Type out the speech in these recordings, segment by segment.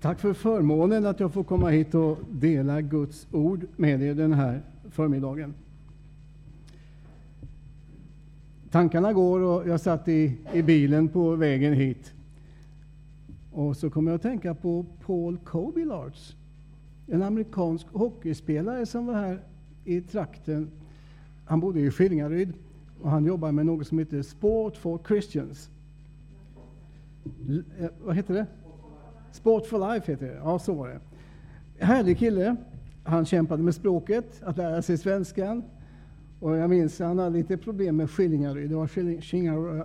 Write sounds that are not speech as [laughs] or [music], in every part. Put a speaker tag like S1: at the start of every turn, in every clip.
S1: Tack för förmånen att jag får komma hit och dela Guds ord med er den här förmiddagen. Tankarna går och jag satt i, i bilen på vägen hit. Och så kom jag att tänka på Paul Kobilarts, en amerikansk hockeyspelare som var här i trakten. Han bodde i Skillingaryd och han jobbade med något som heter Sport for Christians. L eh, vad heter det? Sport for Life heter det. Ja, så var det. Härlig kille. Han kämpade med språket, att lära sig svenskan. Och jag minns att han hade lite problem med Skillingaryd. Det var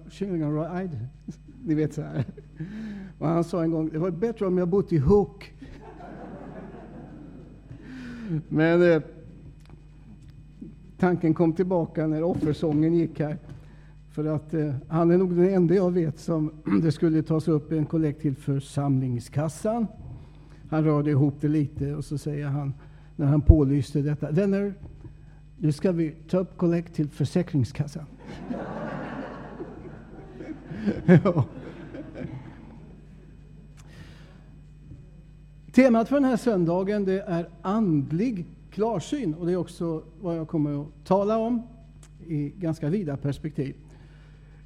S1: Skillingaryd. Ni vet så här. Och han sa en gång, det var bättre om jag bott i Hook. Men eh, tanken kom tillbaka när offersången gick här. För att eh, han är nog den enda jag vet som [clears throat] det skulle tas upp en kollekt till församlingskassan. Han rörde ihop det lite och så säger han, när han pålyste detta, vänner, nu ska vi ta upp kollekt till Försäkringskassan. [laughs] ja. Temat för den här söndagen det är andlig klarsyn och det är också vad jag kommer att tala om i ganska vida perspektiv.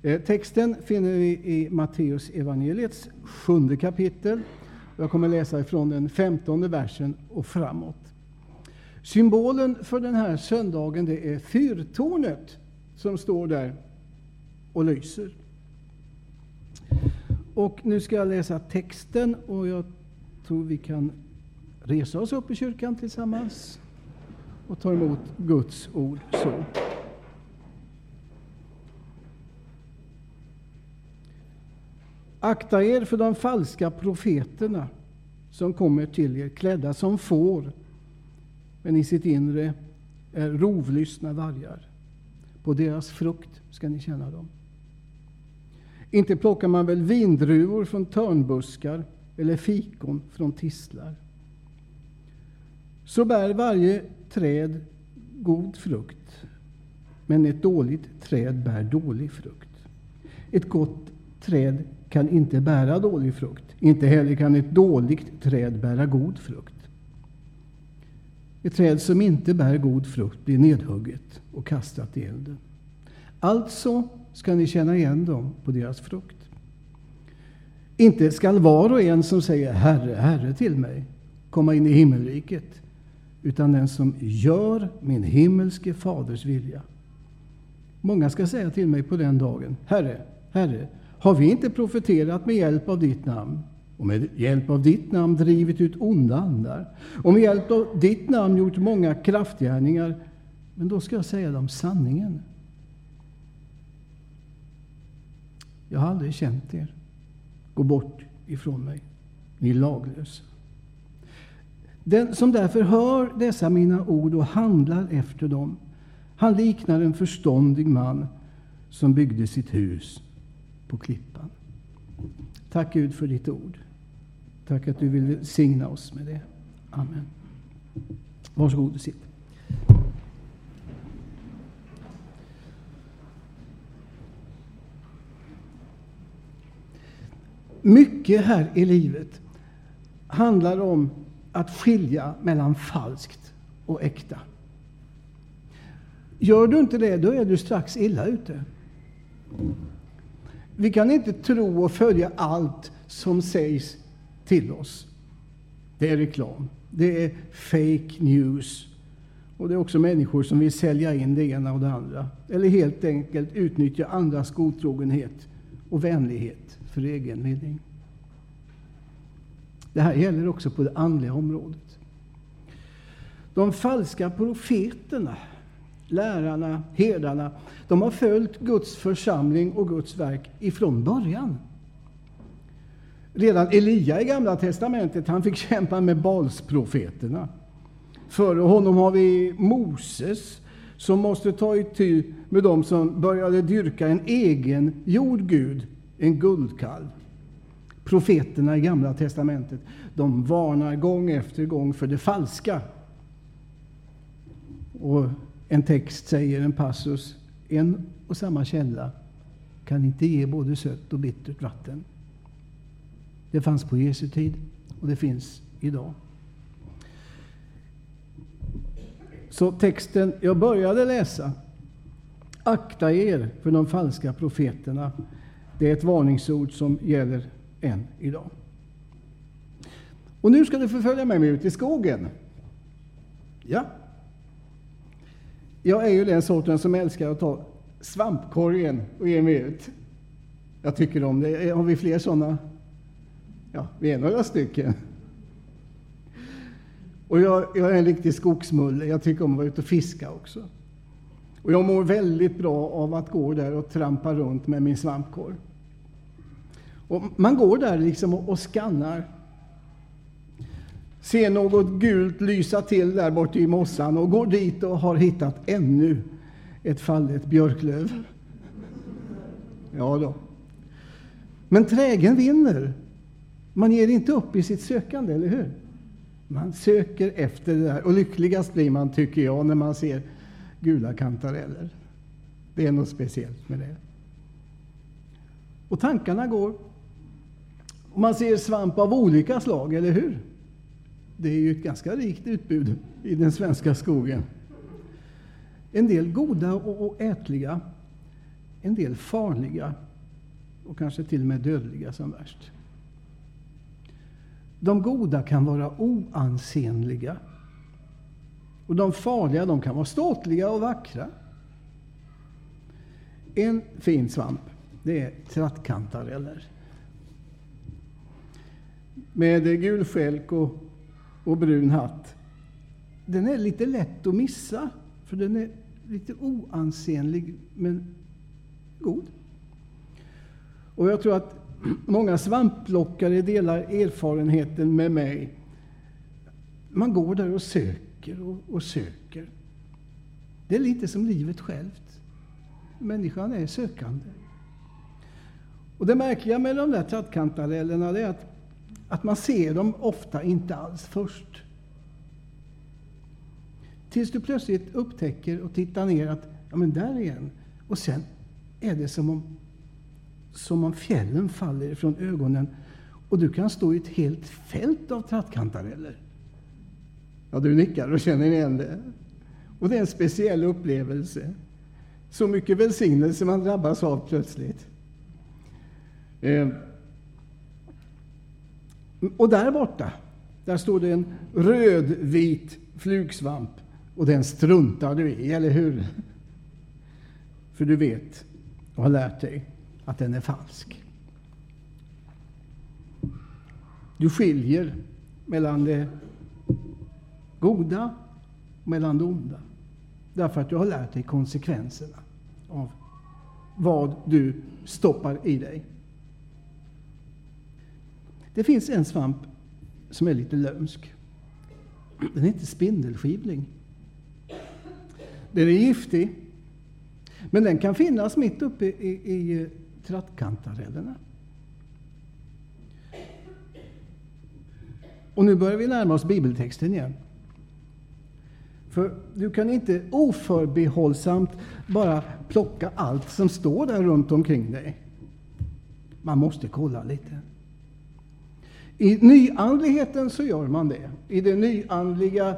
S1: Eh, texten finner vi i Matteus evangeliets sjunde kapitel. Jag kommer läsa ifrån den femtonde versen och framåt. Symbolen för den här söndagen det är fyrtornet som står där och lyser. Och nu ska jag läsa texten och jag tror vi kan resa oss upp i kyrkan tillsammans och ta emot Guds ord så. Akta er för de falska profeterna som kommer till er klädda som får, men i sitt inre är rovlystna vargar. På deras frukt ska ni känna dem. Inte plockar man väl vindruvor från törnbuskar eller fikon från tistlar. Så bär varje träd god frukt, men ett dåligt träd bär dålig frukt. Ett gott träd kan inte bära dålig frukt. Inte heller kan ett dåligt träd bära god frukt. Ett träd som inte bär god frukt blir nedhugget och kastat i elden. Alltså ska ni känna igen dem på deras frukt. Inte skall var och en som säger Herre, Herre till mig komma in i himmelriket, utan den som gör min himmelske faders vilja. Många ska säga till mig på den dagen, Herre, Herre, har vi inte profeterat med hjälp av ditt namn och med hjälp av ditt namn drivit ut onda andar och med hjälp av ditt namn gjort många kraftgärningar? Men då ska jag säga dem sanningen. Jag har aldrig känt er. Gå bort ifrån mig, ni laglösa. Den som därför hör dessa mina ord och handlar efter dem, han liknar en förståndig man som byggde sitt hus på klippan. Tack Gud för ditt ord. Tack att du vill välsigna oss med det. Amen. Varsågod och sitt. Mycket här i livet handlar om att skilja mellan falskt och äkta. Gör du inte det, då är du strax illa ute. Vi kan inte tro och följa allt som sägs till oss. Det är reklam. Det är fake news. Och det är också människor som vill sälja in det ena och det andra. Eller helt enkelt utnyttja andras godtrogenhet och vänlighet för egen vinning. Det här gäller också på det andliga området. De falska profeterna lärarna, herdarna, de har följt Guds församling och Guds verk ifrån början. Redan Elia i Gamla testamentet han fick kämpa med Balsprofeterna. Före honom har vi Moses som måste ta itu med dem som började dyrka en egen jordgud, en guldkalv. Profeterna i Gamla testamentet de varnar gång efter gång för det falska. Och en text säger, en passus, en och samma källa kan inte ge både sött och bittert vatten. Det fanns på Jesu tid och det finns idag. Så texten jag började läsa, akta er för de falska profeterna. Det är ett varningsord som gäller än idag. Och nu ska du få följa med mig ut i skogen. Ja. Jag är ju den sorten som älskar att ta svampkorgen och ge mig ut. Jag tycker om det. Har vi fler sådana? Ja, vi är några stycken. Och jag, jag är en riktig skogsmulle. Jag tycker om att vara ute och fiska också. Och jag mår väldigt bra av att gå där och trampa runt med min svampkorg. Och man går där liksom och, och skannar. Ser något gult lysa till där borta i mossan och går dit och har hittat ännu ett fallet björklöv. Ja då. Men trägen vinner. Man ger inte upp i sitt sökande, eller hur? Man söker efter det där. Och lyckligast blir man, tycker jag, när man ser gula kantareller. Det är något speciellt med det. Och tankarna går. Och man ser svamp av olika slag, eller hur? Det är ju ett ganska rikt utbud i den svenska skogen. En del goda och ätliga, en del farliga och kanske till och med dödliga som värst. De goda kan vara oansenliga. Och de farliga de kan vara ståtliga och vackra. En fin svamp, det är trattkantareller. Med gul skälk och, och brun hatt. Den är lite lätt att missa, för den är lite oansenlig, men god. Och jag tror att många svampplockare delar erfarenheten med mig. Man går där och söker och, och söker. Det är lite som livet självt. Människan är sökande. Och det märkliga med de där trattkantarellerna är att, att man ser dem ofta inte alls först. Tills du plötsligt upptäcker och tittar ner att ja, men där är en. Och sen är det som om som om fjällen faller från ögonen och du kan stå i ett helt fält av trattkantareller. Ja, du nickar och känner igen det. Och det är en speciell upplevelse. Så mycket välsignelse man drabbas av plötsligt. Eh. Och där borta, där står det en rödvit flugsvamp och den struntar du i, eller hur? För du vet och har lärt dig att den är falsk. Du skiljer mellan det goda och mellan det onda. Därför att du har lärt dig konsekvenserna av vad du stoppar i dig. Det finns en svamp som är lite lömsk. Den heter spindelskivling. Den är giftig, men den kan finnas mitt uppe i, i trattkantarellerna. Och nu börjar vi närma oss bibeltexten igen. För du kan inte oförbehållsamt bara plocka allt som står där runt omkring dig. Man måste kolla lite. I nyandligheten så gör man det. I det nyandliga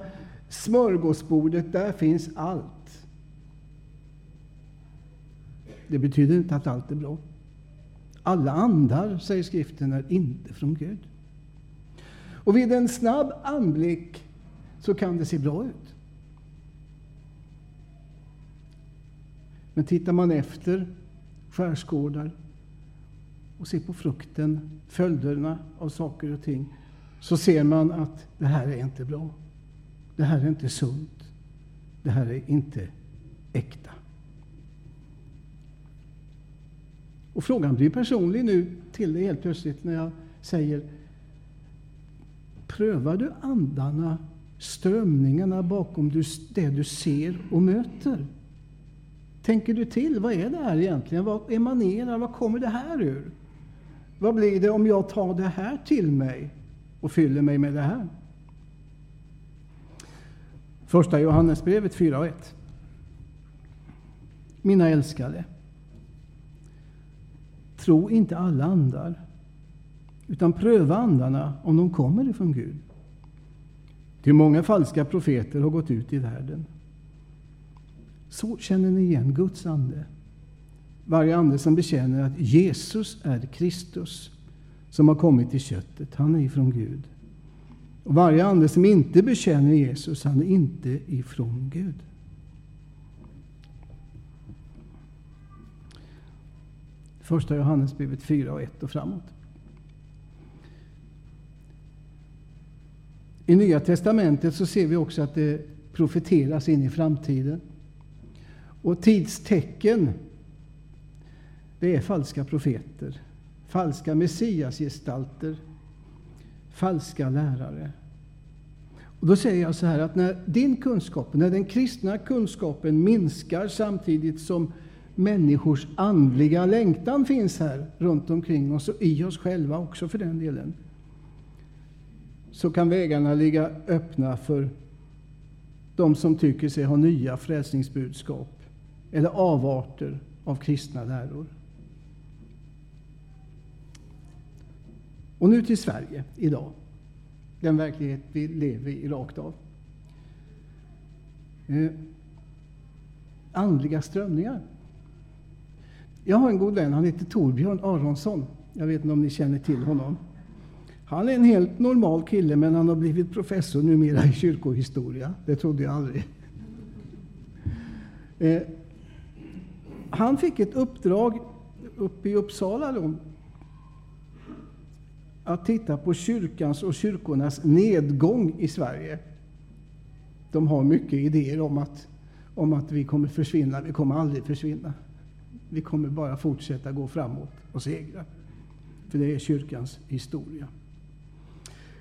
S1: smörgåsbordet, där finns allt. Det betyder inte att allt är bra. Alla andar, säger skriften, är inte från Gud. Och vid en snabb anblick så kan det se bra ut. Men tittar man efter, skärskådar och ser på frukten, följderna av saker och ting, så ser man att det här är inte bra. Det här är inte sunt. Det här är inte äkta. Och frågan blir personlig nu till dig helt plötsligt när jag säger Prövar du andarna, strömningarna bakom det du ser och möter? Tänker du till? Vad är det här egentligen? Vad emanerar? Vad kommer det här ur? Vad blir det om jag tar det här till mig och fyller mig med det här? Första Johannesbrevet 4.1 Mina älskade. Tro inte alla andar, utan pröva andarna om de kommer ifrån Gud. Till många falska profeter har gått ut i världen. Så känner ni igen Guds ande. Varje ande som bekänner att Jesus är Kristus, som har kommit i köttet, han är ifrån Gud. Och varje ande som inte bekänner Jesus, han är inte ifrån Gud. Första Johannesbrevet 4 och 1 och framåt. I Nya Testamentet så ser vi också att det profeteras in i framtiden. Och tidstecken, det är falska profeter, falska messiasgestalter, falska lärare. Och då säger jag så här att när din kunskap, när den kristna kunskapen minskar samtidigt som människors andliga längtan finns här runt omkring oss och i oss själva också för den delen, så kan vägarna ligga öppna för de som tycker sig ha nya frälsningsbudskap eller avarter av kristna läror. Och nu till Sverige idag. Den verklighet vi lever i rakt av. Eh, andliga strömningar. Jag har en god vän, han heter Torbjörn Aronsson. Jag vet inte om ni känner till honom. Han är en helt normal kille, men han har blivit professor numera i kyrkohistoria. Det trodde jag aldrig. Eh, han fick ett uppdrag uppe i Uppsala då, att titta på kyrkans och kyrkornas nedgång i Sverige. De har mycket idéer om att, om att vi kommer försvinna. Vi kommer aldrig försvinna. Vi kommer bara fortsätta gå framåt och segra. För det är kyrkans historia.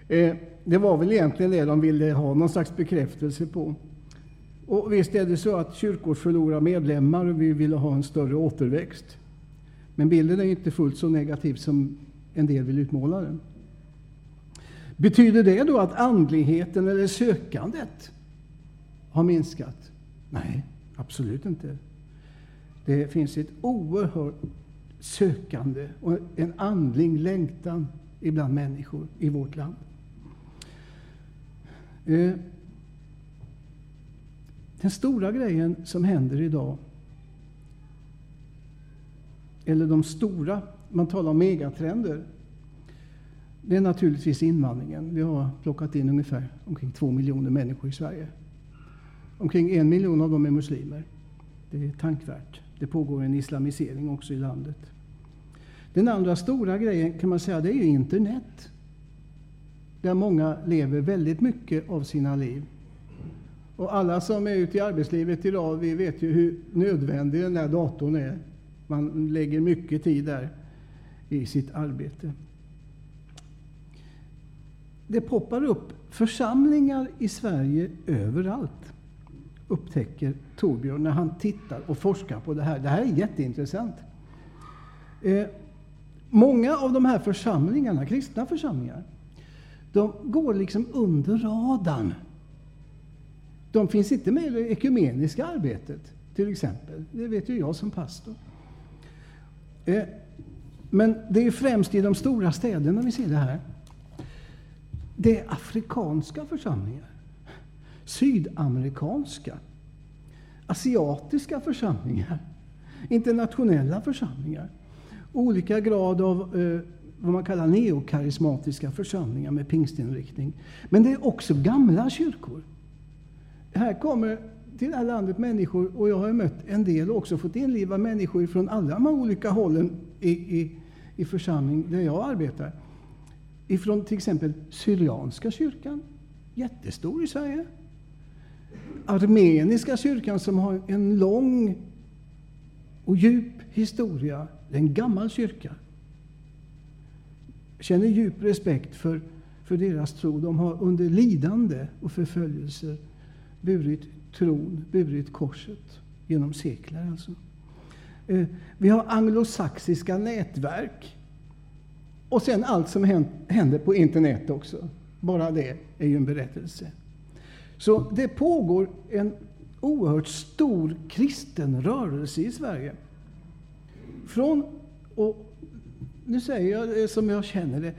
S1: Eh, det var väl egentligen det de ville ha någon slags bekräftelse på. Och visst är det så att kyrkor förlorar medlemmar och vi ville ha en större återväxt. Men bilden är inte fullt så negativ som en del vill utmåla den. Betyder det då att andligheten eller sökandet har minskat? Nej, absolut inte. Det finns ett oerhört sökande och en andlig längtan ibland människor i vårt land. Eh, den stora grejen som händer idag, eller de stora, man talar om megatrender, det är naturligtvis invandringen. Vi har plockat in ungefär omkring två miljoner människor i Sverige. Omkring en miljon av dem är muslimer. Det är tankvärt. Det pågår en islamisering också i landet. Den andra stora grejen kan man säga, det är ju internet. Där många lever väldigt mycket av sina liv. Och alla som är ute i arbetslivet idag, vi vet ju hur nödvändig den där datorn är. Man lägger mycket tid där i sitt arbete. Det poppar upp församlingar i Sverige överallt, upptäcker Torbjörn när han tittar och forskar på det här. Det här är jätteintressant. Eh, många av de här församlingarna, kristna församlingar, de går liksom under radarn. De finns inte med i det ekumeniska arbetet, till exempel. Det vet ju jag som pastor. Eh, men det är främst i de stora städerna vi ser det här. Det är afrikanska församlingar, sydamerikanska, asiatiska församlingar, internationella församlingar. Olika grad av eh, vad man kallar neokarismatiska församlingar med pingstinriktning. Men det är också gamla kyrkor. Här kommer till det här landet människor, och jag har mött en del och också fått inliva människor från alla de olika hållen i, i, i församling där jag arbetar. Ifrån till exempel Syrianska kyrkan, jättestor i Sverige. Armeniska kyrkan som har en lång och djup historia. Det är en gammal kyrka. Jag känner djup respekt för, för deras tro. De har under lidande och förföljelser burit tron, burit korset genom sekler. Alltså. Eh, vi har anglosaxiska nätverk. Och sen allt som händer på internet också. Bara det är ju en berättelse. Så det pågår en oerhört stor kristen rörelse i Sverige. Från, och nu säger jag det som jag känner det,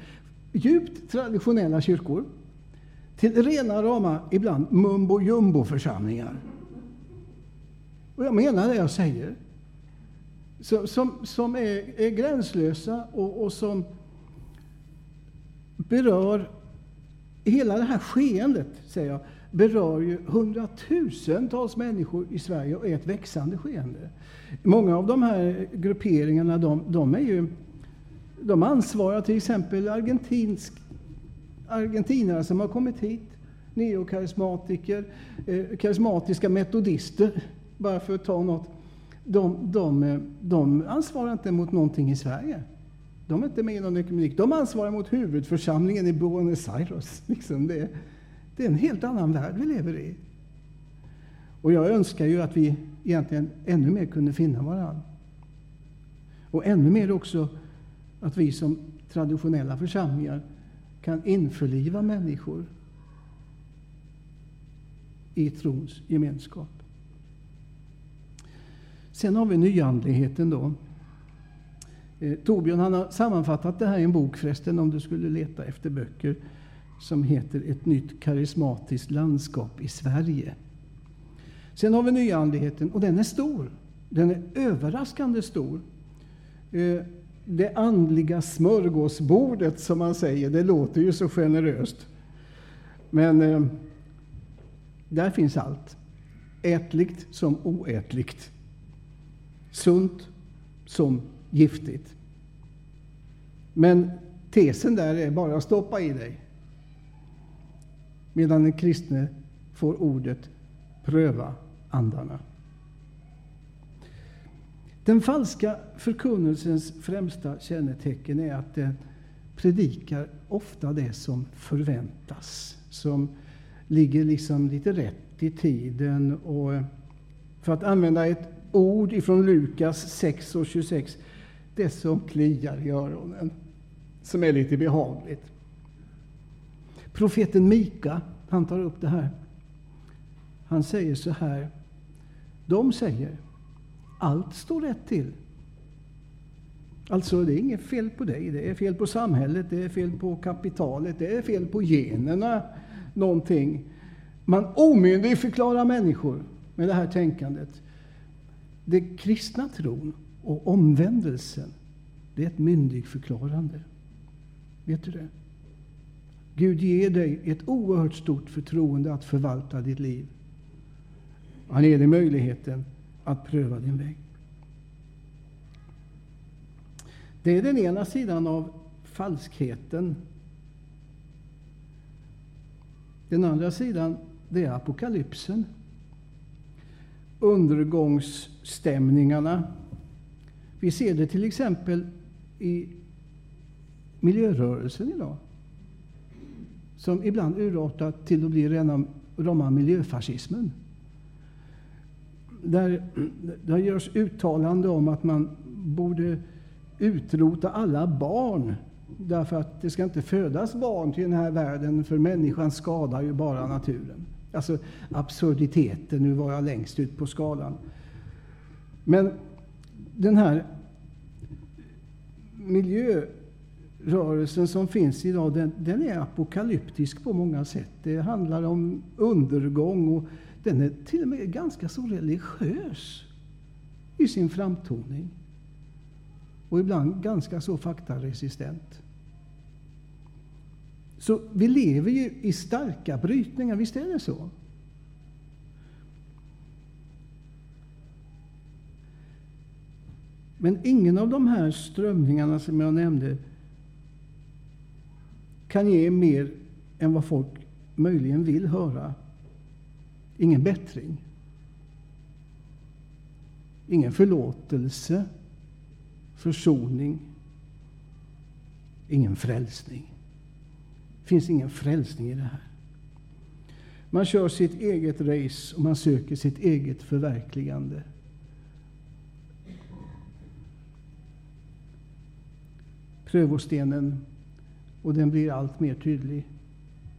S1: djupt traditionella kyrkor till rena rama, ibland mumbo jumbo-församlingar. Och jag menar det jag säger. Som, som, som är, är gränslösa och, och som berör hela det här skeendet, säger jag, berör ju hundratusentals människor i Sverige och är ett växande skeende. Många av de här grupperingarna de, de är ju, de ansvarar till exempel argentinsk, argentinare som har kommit hit, neokarismatiker, eh, karismatiska metodister, bara för att ta något. De, de, de ansvarar inte mot någonting i Sverige. De är inte med i någon ekumenik. De ansvarar mot huvudförsamlingen i Buenos Aires. [laughs] Liksom det, det är en helt annan värld vi lever i. Och jag önskar ju att vi egentligen ännu mer kunde finna varandra. Och ännu mer också att vi som traditionella församlingar kan införliva människor i trons gemenskap. Sen har vi nyandligheten då. Eh, Torbjörn han har sammanfattat det här i en bok förresten, om du skulle leta efter böcker, som heter Ett nytt karismatiskt landskap i Sverige. Sen har vi nyandligheten, och den är stor. Den är överraskande stor. Eh, det andliga smörgåsbordet, som man säger, det låter ju så generöst. Men eh, där finns allt. Ätligt som oätligt. Sunt som giftigt. Men tesen där är bara att stoppa i dig. Medan den kristne får ordet pröva andarna. Den falska förkunnelsens främsta kännetecken är att den predikar ofta det som förväntas, som ligger liksom lite rätt i tiden. Och eh, för att använda ett ord ifrån Lukas 6 och 26, det som kliar i öronen, som är lite behagligt. Profeten Mika, han tar upp det här. Han säger så här. De säger, allt står rätt till. Alltså, det är inget fel på dig, det är fel på samhället, det är fel på kapitalet, det är fel på generna, någonting. Man omyndigförklarar människor med det här tänkandet. Den kristna tron och omvändelsen, det är ett myndigförklarande. Vet du det? Gud ger dig ett oerhört stort förtroende att förvalta ditt liv. Han ger dig möjligheten att pröva din väg. Det är den ena sidan av falskheten. Den andra sidan, det är apokalypsen. Undergångsstämningarna. Vi ser det till exempel i miljörörelsen idag. Som ibland urartat till att bli rena, rama miljöfascismen där det görs uttalande om att man borde utrota alla barn därför att det ska inte födas barn till den här världen för människan skadar ju bara naturen. Alltså absurditeten, nu var jag längst ut på skalan. Men den här miljörörelsen som finns idag, den, den är apokalyptisk på många sätt. Det handlar om undergång och den är till och med ganska så religiös i sin framtoning. Och ibland ganska så faktaresistent. Så vi lever ju i starka brytningar, visst är det så? Men ingen av de här strömningarna som jag nämnde kan ge mer än vad folk möjligen vill höra ingen bättring, ingen förlåtelse, försoning, ingen frälsning. Det finns ingen frälsning i det här. Man kör sitt eget race och man söker sitt eget förverkligande. Prövostenen, och den blir allt mer tydlig,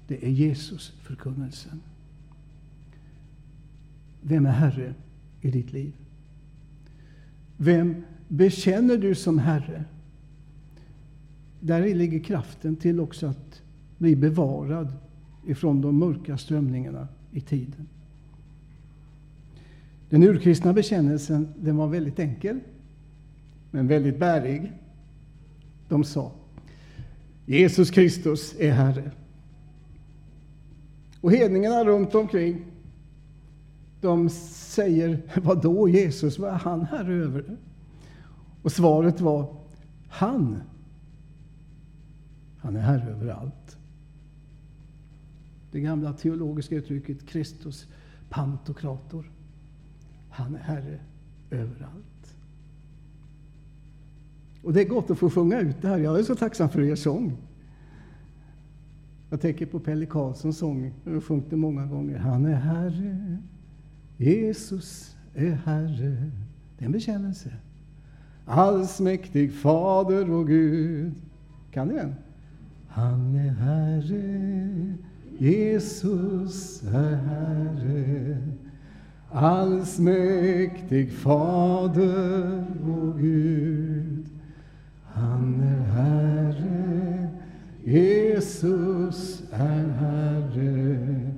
S1: det är Jesus förkunnelsen. Vem är Herre i ditt liv? Vem bekänner du som Herre? där ligger kraften till också att bli bevarad ifrån de mörka strömningarna i tiden. Den urkristna bekännelsen den var väldigt enkel, men väldigt bärig. De sa Jesus Kristus är Herre. Och hedningarna runt omkring de säger, vad då Jesus, vad är han herre över? Och svaret var, han, han är herre över allt. Det gamla teologiska uttrycket Kristus pantokrator. Han är herre överallt. Och det är gott att få sjunga ut det här. Jag är så tacksam för er sång. Jag tänker på Pelle Karlssons sång. Jag har sjungit många gånger. Han är Herre. Jesus är Herre. Det är en bekännelse. Allsmäktig Fader och Gud. Kan ni den? Han är Herre. Jesus är Herre. Allsmäktig Fader och Gud. Han är Herre. Jesus är Herre.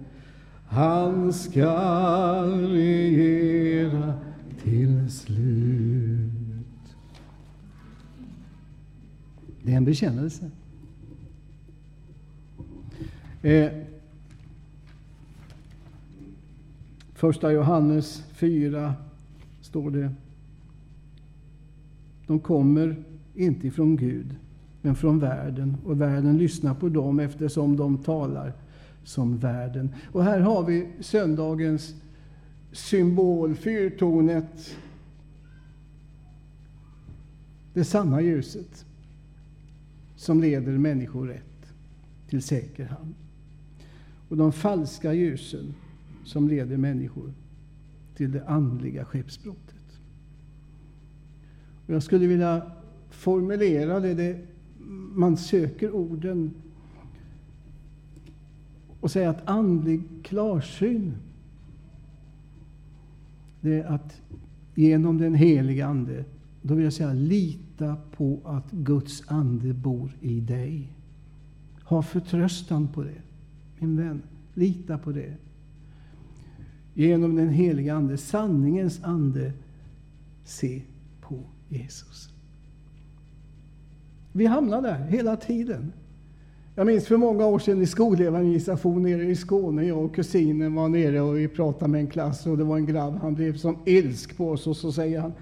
S1: Han skall regera till slut. Det är en bekännelse. Eh, första Johannes 4 står det. De kommer inte ifrån Gud, men från världen. Och världen lyssnar på dem eftersom de talar som världen. Och här har vi söndagens symbol, fyrtornet. Det sanna ljuset som leder människor rätt till säker hamn. Och de falska ljusen som leder människor till det andliga skeppsbrottet. Jag skulle vilja formulera det, det man söker orden och säga att andlig klarsyn, det är att genom den heliga Ande, då vill jag säga lita på att Guds ande bor i dig. Ha förtröstan på det, min vän. Lita på det. Genom den heliga Ande, sanningens ande, se på Jesus. Vi hamnar där hela tiden. Jag minns för många år sedan i skolevangelisation nere i Skåne. Jag och kusinen var nere och vi pratade med en klass och det var en grabb. Han blev som ilsk på oss och så säger han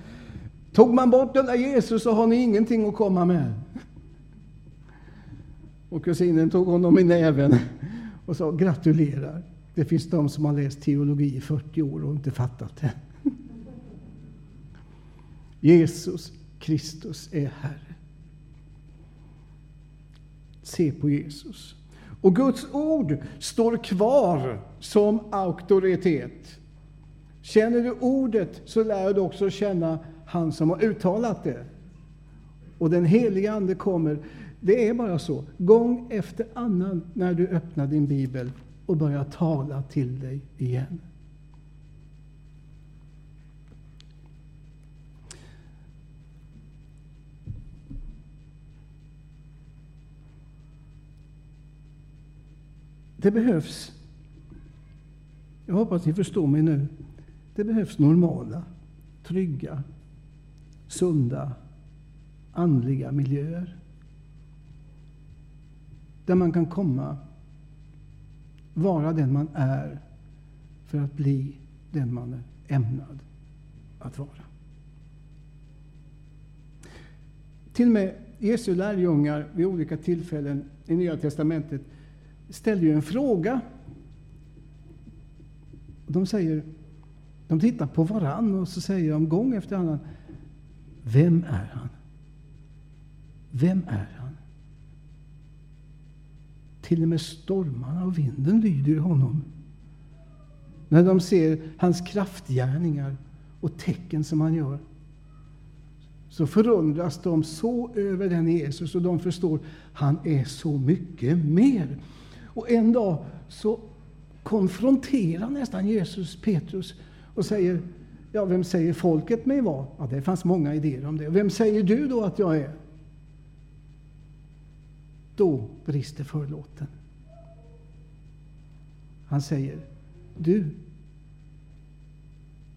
S1: Tog man bort den där Jesus så har ni ingenting att komma med. Och kusinen tog honom i näven och sa gratulerar. Det finns de som har läst teologi i 40 år och inte fattat det. Jesus Kristus är Herre. Se på Jesus. Och Guds ord står kvar som auktoritet. Känner du ordet så lär du också känna han som har uttalat det. Och den heliga Ande kommer. Det är bara så, gång efter annan när du öppnar din bibel och börjar tala till dig igen. Det behövs, jag hoppas ni förstår mig nu, det behövs normala, trygga, sunda, andliga miljöer. Där man kan komma, vara den man är, för att bli den man är ämnad att vara. Till och med Jesu lärjungar vid olika tillfällen i Nya testamentet ställer ju en fråga. De säger, de tittar på varann och så säger de gång efter annan, vem är han? Vem är han? Till och med stormarna och vinden lyder honom. När de ser hans kraftgärningar och tecken som han gör så förundras de så över den Jesus och de förstår han är så mycket mer. Och en dag så konfronterar nästan Jesus Petrus och säger Ja, vem säger folket mig vara? Ja, det fanns många idéer om det. Vem säger du då att jag är? Då brister förlåten. Han säger, du,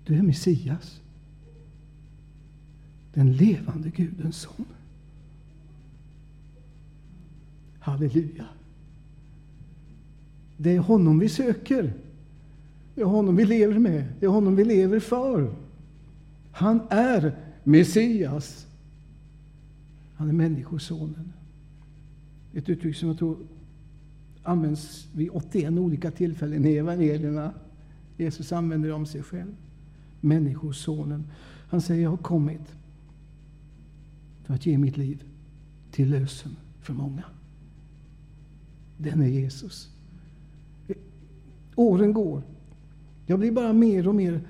S1: du är Messias, den levande Gudens son. Halleluja. Det är honom vi söker. Det är honom vi lever med. Det är honom vi lever för. Han är Messias. Han är Människosonen. Ett uttryck som jag tror används vid 81 olika tillfällen i evangelierna. Jesus använder det om sig själv. Människosonen. Han säger, jag har kommit för att ge mitt liv till lösen för många. Den är Jesus. Åren går. Jag blir bara mer och mer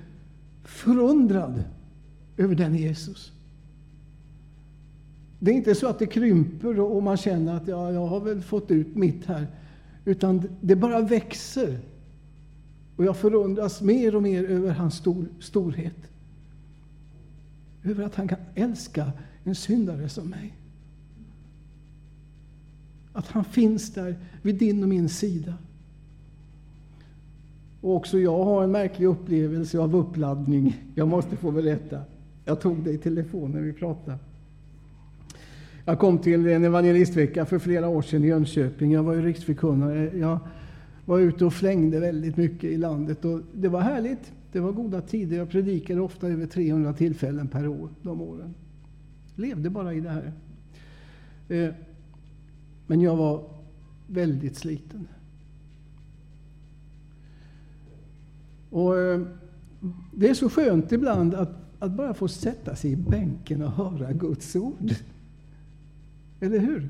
S1: förundrad över den Jesus. Det är inte så att det krymper och man känner att ja, jag har väl fått ut mitt här. Utan det bara växer. Och jag förundras mer och mer över hans stor, storhet. Över att han kan älska en syndare som mig. Att han finns där vid din och min sida. Och också jag har en märklig upplevelse av uppladdning. Jag måste få berätta. Jag tog det i telefon när vi pratade. Jag kom till en evangelistvecka för flera år sedan i Jönköping. Jag var ju riksförkunnare. Jag var ute och flängde väldigt mycket i landet. Och det var härligt. Det var goda tider. Jag predikade ofta över 300 tillfällen per år de åren. Levde bara i det här. Eh, men jag var väldigt sliten. Och eh, det är så skönt ibland att, att bara få sätta sig i bänken och höra Guds ord. Eller hur?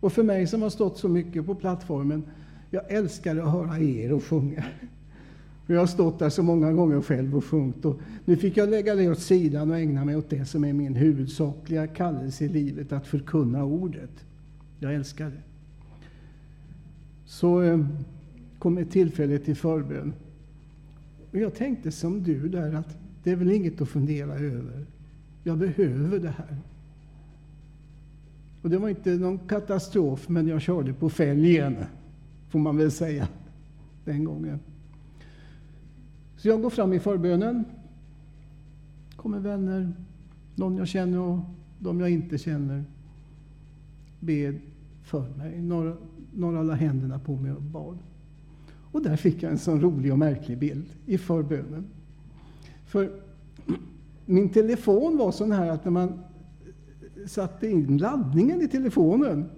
S1: Och för mig som har stått så mycket på plattformen, jag älskar att höra er och sjunga. jag har stått där så många gånger själv och sjungit. Och nu fick jag lägga det åt sidan och ägna mig åt det som är min huvudsakliga kallelse i livet, att förkunna ordet. Jag älskar det. Så eh, kom ett tillfälle till förbön. Och jag tänkte som du där att det är väl inget att fundera över. Jag behöver det här. Och det var inte någon katastrof, men jag körde på fälgen, får man väl säga, den gången. Så jag går fram i förbönen. kommer vänner, någon jag känner och de jag inte känner. Ber för mig. Några, några la händerna på mig och bad. Och där fick jag en sån rolig och märklig bild i förbönen. För min telefon var sån här att när man satte in laddningen i telefonen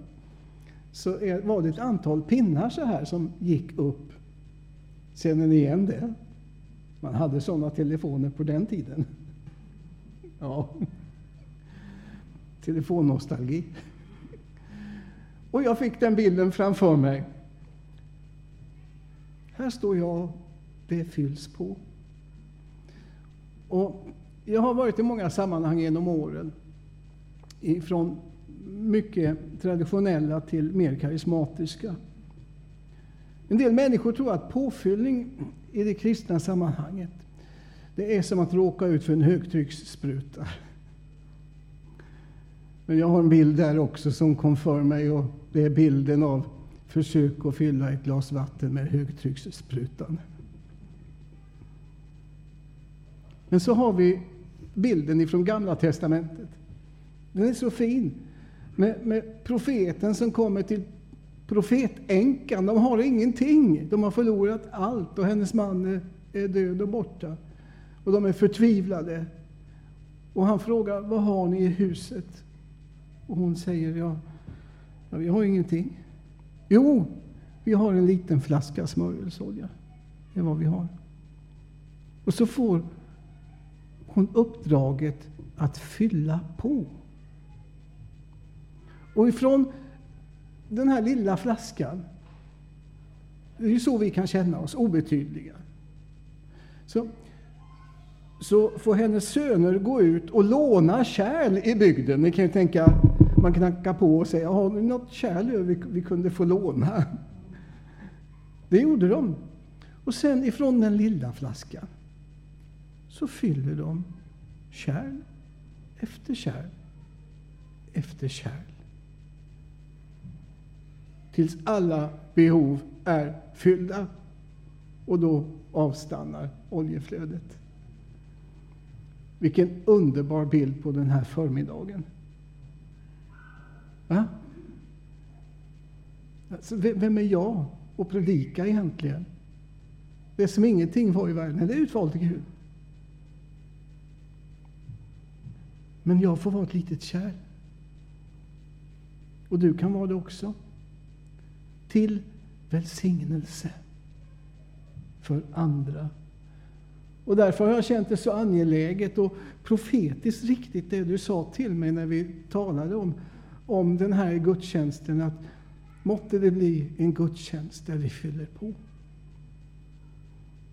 S1: så var det ett antal pinnar så här som gick upp. Känner ni igen det? Man hade sådana telefoner på den tiden. [laughs] Ja. Telefonnostalgi. Och jag fick den bilden framför mig. Här står jag, det fylls på. Och jag har varit i många sammanhang genom åren ifrån mycket traditionella till mer karismatiska. En del människor tror att påfyllning i det kristna sammanhanget det är som att råka ut för en högtrycksspruta. Men jag har en bild där också som kom för mig och det är bilden av försök att fylla ett glas vatten med högtryckssprutan. Men så har vi bilden ifrån Gamla testamentet. Den är så fin. Med, med profeten som kommer till profetänkan. De har ingenting. De har förlorat allt och hennes man är, är död och borta. Och de är förtvivlade. Och han frågar, vad har ni i huset? Och hon säger, ja, ja vi har ingenting. Jo, vi har en liten flaska smörjelsolja. Det är vad vi har. Och så får hon uppdraget att fylla på. Och ifrån den här lilla flaskan, det är ju så vi kan känna oss, obetydliga. Så, så får hennes söner gå ut och låna kärl i bygden. Ni kan ju tänka, man knackar på och säger, har ni något kärl över vi, vi kunde få låna? Det gjorde de. Och sen ifrån den lilla flaskan så fyller de kärl efter kärl efter kärl tills alla behov är fyllda. Och då avstannar oljeflödet. Vilken underbar bild på den här förmiddagen. Va? Alltså, vem är jag att predika egentligen? Det som ingenting var i världen, det är utvalt till Gud. Men jag får vara ett litet kärl. Och du kan vara det också. Till välsignelse för andra. Och därför har jag känt det så angeläget och profetiskt riktigt det du sa till mig när vi talade om, om den här gudstjänsten. Att måtte det bli en gudstjänst där vi fyller på.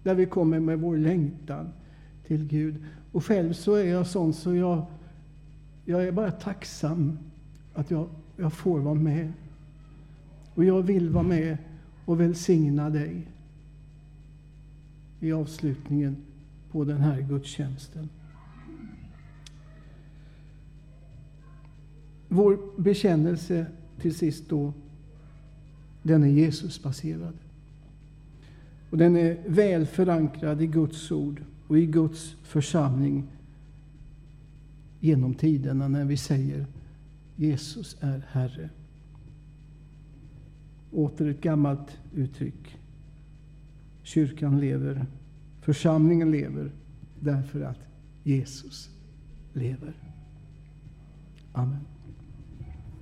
S1: Där vi kommer med vår längtan till Gud. Och själv så är jag sån så jag, jag är bara tacksam att jag, jag får vara med. Och jag vill vara med och välsigna dig i avslutningen på den här gudstjänsten. Vår bekännelse till sist då, den är Jesusbaserad. Och den är väl förankrad i Guds ord och i Guds församling genom tiderna när vi säger Jesus är Herre. Åter ett gammalt uttryck. Kyrkan lever, församlingen lever därför att Jesus lever. Amen.